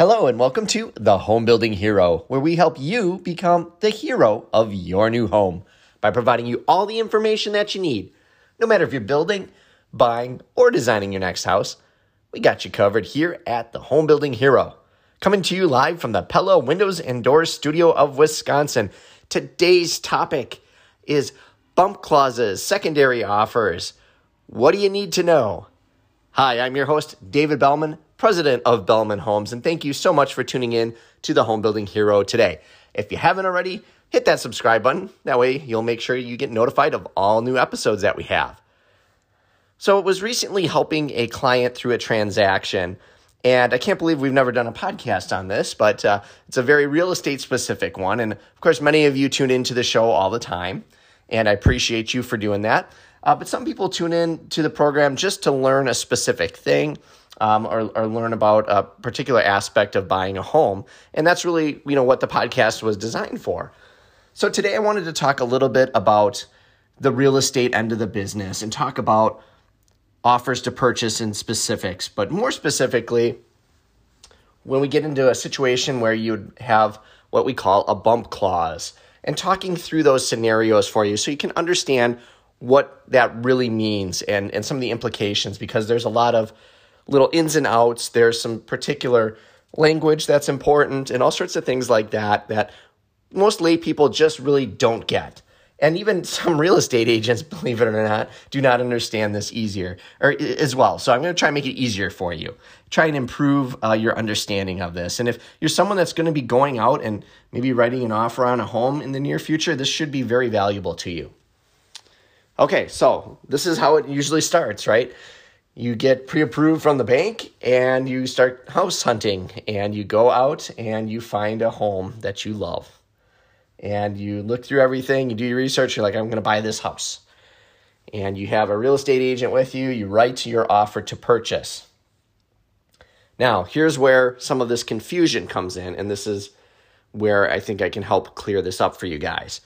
Hello, and welcome to The Home Building Hero, where we help you become the hero of your new home by providing you all the information that you need. No matter if you're building, buying, or designing your next house, we got you covered here at The Home Building Hero. Coming to you live from the Pella Windows and Doors Studio of Wisconsin. Today's topic is bump clauses, secondary offers. What do you need to know? Hi, I'm your host, David Bellman president of Bellman Homes, and thank you so much for tuning in to the Home Building Hero today. If you haven't already, hit that subscribe button. That way, you'll make sure you get notified of all new episodes that we have. So, it was recently helping a client through a transaction, and I can't believe we've never done a podcast on this, but uh, it's a very real estate specific one. And of course, many of you tune into the show all the time, and I appreciate you for doing that. Uh, but some people tune in to the program just to learn a specific thing um, or, or learn about a particular aspect of buying a home. And that's really, you know, what the podcast was designed for. So today I wanted to talk a little bit about the real estate end of the business and talk about offers to purchase in specifics, but more specifically, when we get into a situation where you'd have what we call a bump clause and talking through those scenarios for you so you can understand what that really means and, and some of the implications because there's a lot of little ins and outs. There's some particular language that's important and all sorts of things like that that most lay people just really don't get. And even some real estate agents, believe it or not, do not understand this easier or as well. So I'm going to try and make it easier for you. Try and improve uh, your understanding of this. And if you're someone that's going to be going out and maybe writing an offer on a home in the near future, this should be very valuable to you. Okay, so this is how it usually starts, right? You get pre-approved from the bank and you start house hunting and you go out and you find a home that you love. And you look through everything you do your research you're like i'm going to buy this house. And you have a real estate agent with you you write your offer to purchase. Now here's where some of this confusion comes in and this is where i think i can help clear this up for you guys.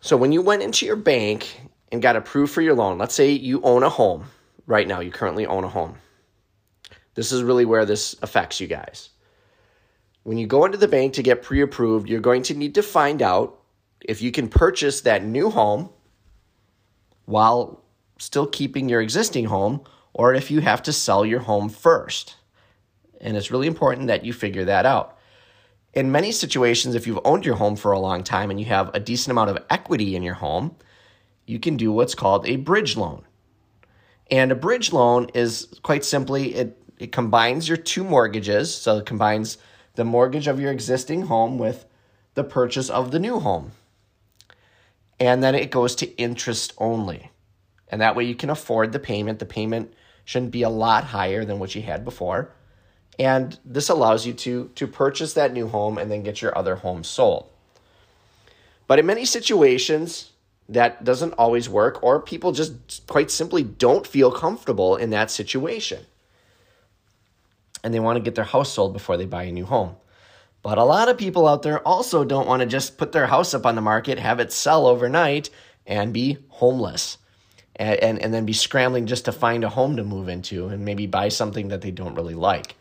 So when you went into your bank and got approved for your loan let's say you own a home right now. You currently own a home. This is really where this affects you guys. When you go into the bank to get pre approved, you're going to need to find out if you can purchase that new home while still keeping your existing home or if you have to sell your home first. And it's really important that you figure that out. In many situations, if you've owned your home for a long time and you have a decent amount of equity in your home, you can do what's called a bridge loan. And a bridge loan is quite simply it, it combines your two mortgages. So it combines the mortgage of your existing home with the purchase of the new home. And then it goes to interest only. And that way you can afford the payment. The payment shouldn't be a lot higher than what you had before. And this allows you to, to purchase that new home and then get your other home sold. But in many situations, that doesn't always work, or people just quite simply don't feel comfortable in that situation. And they want to get their house sold before they buy a new home. But a lot of people out there also don't want to just put their house up on the market, have it sell overnight, and be homeless. And, and, and then be scrambling just to find a home to move into and maybe buy something that they don't really like.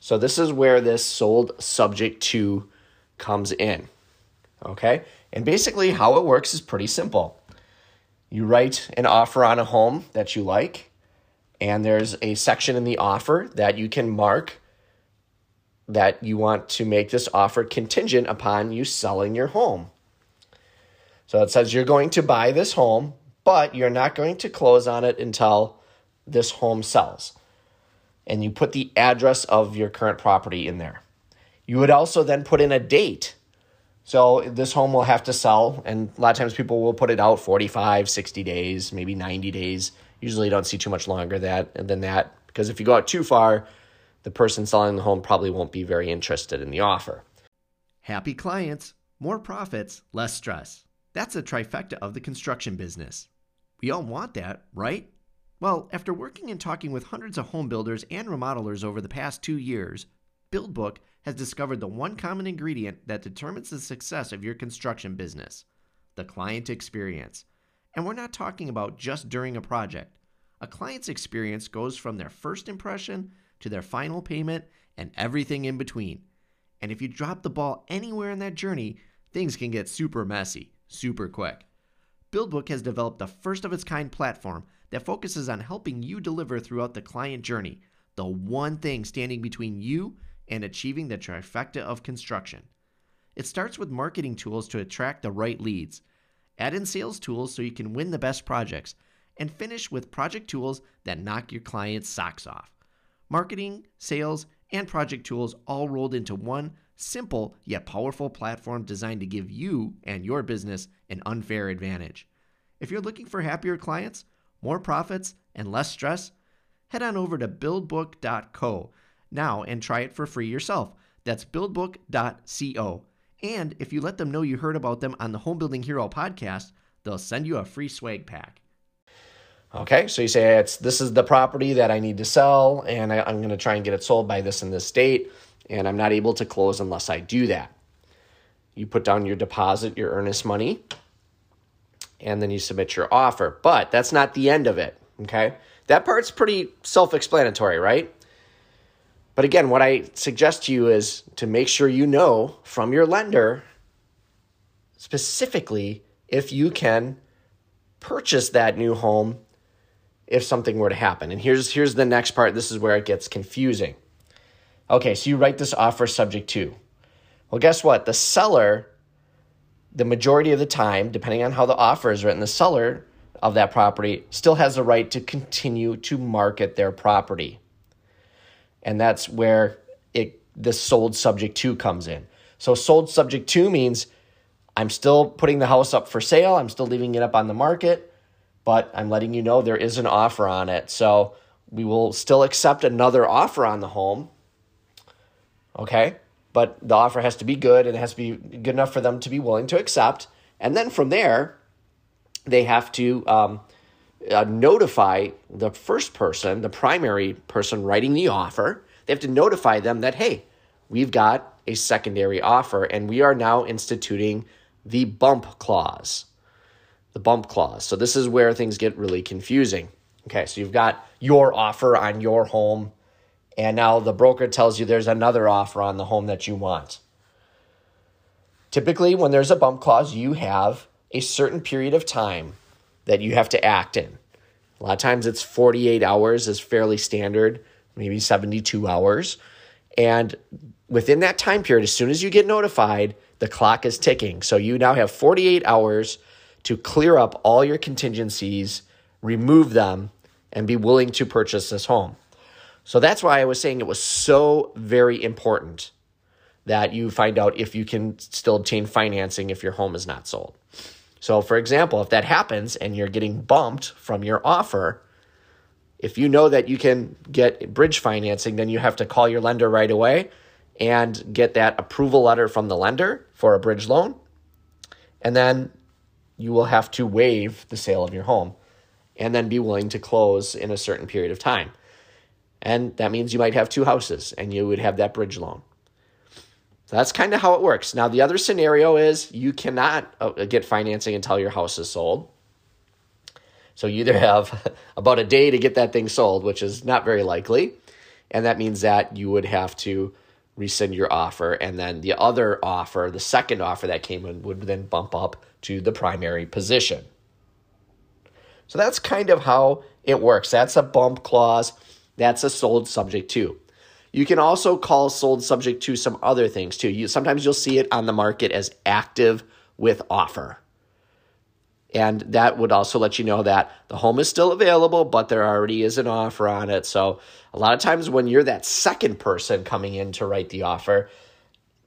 So, this is where this sold subject to comes in. Okay? And basically, how it works is pretty simple. You write an offer on a home that you like, and there's a section in the offer that you can mark that you want to make this offer contingent upon you selling your home. So it says you're going to buy this home, but you're not going to close on it until this home sells. And you put the address of your current property in there. You would also then put in a date so this home will have to sell, and a lot of times people will put it out 45, 60 days, maybe 90 days. Usually, don't see too much longer that than that because if you go out too far, the person selling the home probably won't be very interested in the offer. Happy clients, more profits, less stress. That's a trifecta of the construction business. We all want that, right? Well, after working and talking with hundreds of home builders and remodelers over the past two years, BuildBook has discovered the one common ingredient that determines the success of your construction business the client experience. And we're not talking about just during a project. A client's experience goes from their first impression to their final payment and everything in between. And if you drop the ball anywhere in that journey, things can get super messy, super quick. BuildBook has developed the first of its kind platform that focuses on helping you deliver throughout the client journey, the one thing standing between you and achieving the trifecta of construction. It starts with marketing tools to attract the right leads, add in sales tools so you can win the best projects, and finish with project tools that knock your clients' socks off. Marketing, sales, and project tools all rolled into one simple yet powerful platform designed to give you and your business an unfair advantage. If you're looking for happier clients, more profits, and less stress, head on over to buildbook.co now and try it for free yourself. That's buildbook.co. And if you let them know you heard about them on the Home Building Hero podcast, they'll send you a free swag pack. Okay, so you say it's this is the property that I need to sell, and I, I'm going to try and get it sold by this and this date, and I'm not able to close unless I do that. You put down your deposit, your earnest money, and then you submit your offer. But that's not the end of it. Okay, that part's pretty self-explanatory, right? But again, what I suggest to you is to make sure you know from your lender specifically if you can purchase that new home if something were to happen. And here's here's the next part. This is where it gets confusing. Okay, so you write this offer subject to. Well, guess what? The seller the majority of the time, depending on how the offer is written, the seller of that property still has the right to continue to market their property. And that's where it the sold subject to comes in. So sold subject to means I'm still putting the house up for sale, I'm still leaving it up on the market but I'm letting you know there is an offer on it. So we will still accept another offer on the home. Okay? But the offer has to be good and it has to be good enough for them to be willing to accept. And then from there, they have to um, uh, notify the first person, the primary person writing the offer. They have to notify them that, hey, we've got a secondary offer and we are now instituting the bump clause the bump clause. So this is where things get really confusing. Okay, so you've got your offer on your home, and now the broker tells you there's another offer on the home that you want. Typically, when there's a bump clause, you have a certain period of time that you have to act in. A lot of times it's 48 hours is fairly standard, maybe 72 hours. And within that time period, as soon as you get notified, the clock is ticking. So you now have 48 hours to clear up all your contingencies, remove them, and be willing to purchase this home. So that's why I was saying it was so very important that you find out if you can still obtain financing if your home is not sold. So, for example, if that happens and you're getting bumped from your offer, if you know that you can get bridge financing, then you have to call your lender right away and get that approval letter from the lender for a bridge loan. And then you will have to waive the sale of your home and then be willing to close in a certain period of time. And that means you might have two houses and you would have that bridge loan. That's kind of how it works. Now, the other scenario is you cannot uh, get financing until your house is sold. So you either have about a day to get that thing sold, which is not very likely. And that means that you would have to rescind your offer. And then the other offer, the second offer that came in, would then bump up to the primary position. So that's kind of how it works. That's a bump clause. That's a sold subject to. You can also call sold subject to some other things too. You sometimes you'll see it on the market as active with offer. And that would also let you know that the home is still available, but there already is an offer on it. So, a lot of times when you're that second person coming in to write the offer,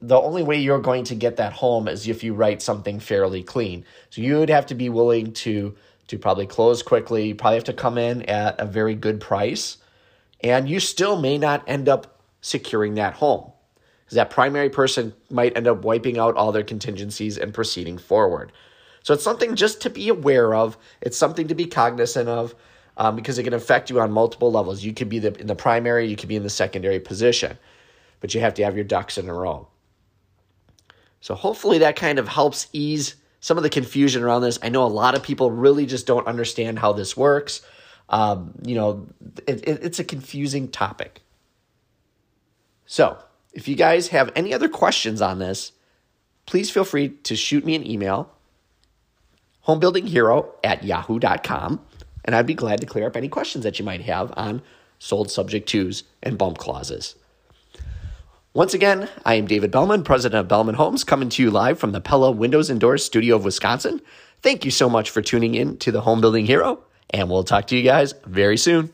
the only way you're going to get that home is if you write something fairly clean. So you would have to be willing to to probably close quickly. You probably have to come in at a very good price, and you still may not end up securing that home that primary person might end up wiping out all their contingencies and proceeding forward. So it's something just to be aware of. It's something to be cognizant of. Um, because it can affect you on multiple levels. You could be the, in the primary, you could be in the secondary position, but you have to have your ducks in a row. So hopefully that kind of helps ease some of the confusion around this. I know a lot of people really just don't understand how this works. Um, you know, it, it, it's a confusing topic. So, if you guys have any other questions on this, please feel free to shoot me an email, homebuildinghero at yahoo.com, and I'd be glad to clear up any questions that you might have on sold subject twos and bump clauses. Once again, I am David Bellman, president of Bellman Homes, coming to you live from the Pella Windows and Doors studio of Wisconsin. Thank you so much for tuning in to the Home Building Hero, and we'll talk to you guys very soon.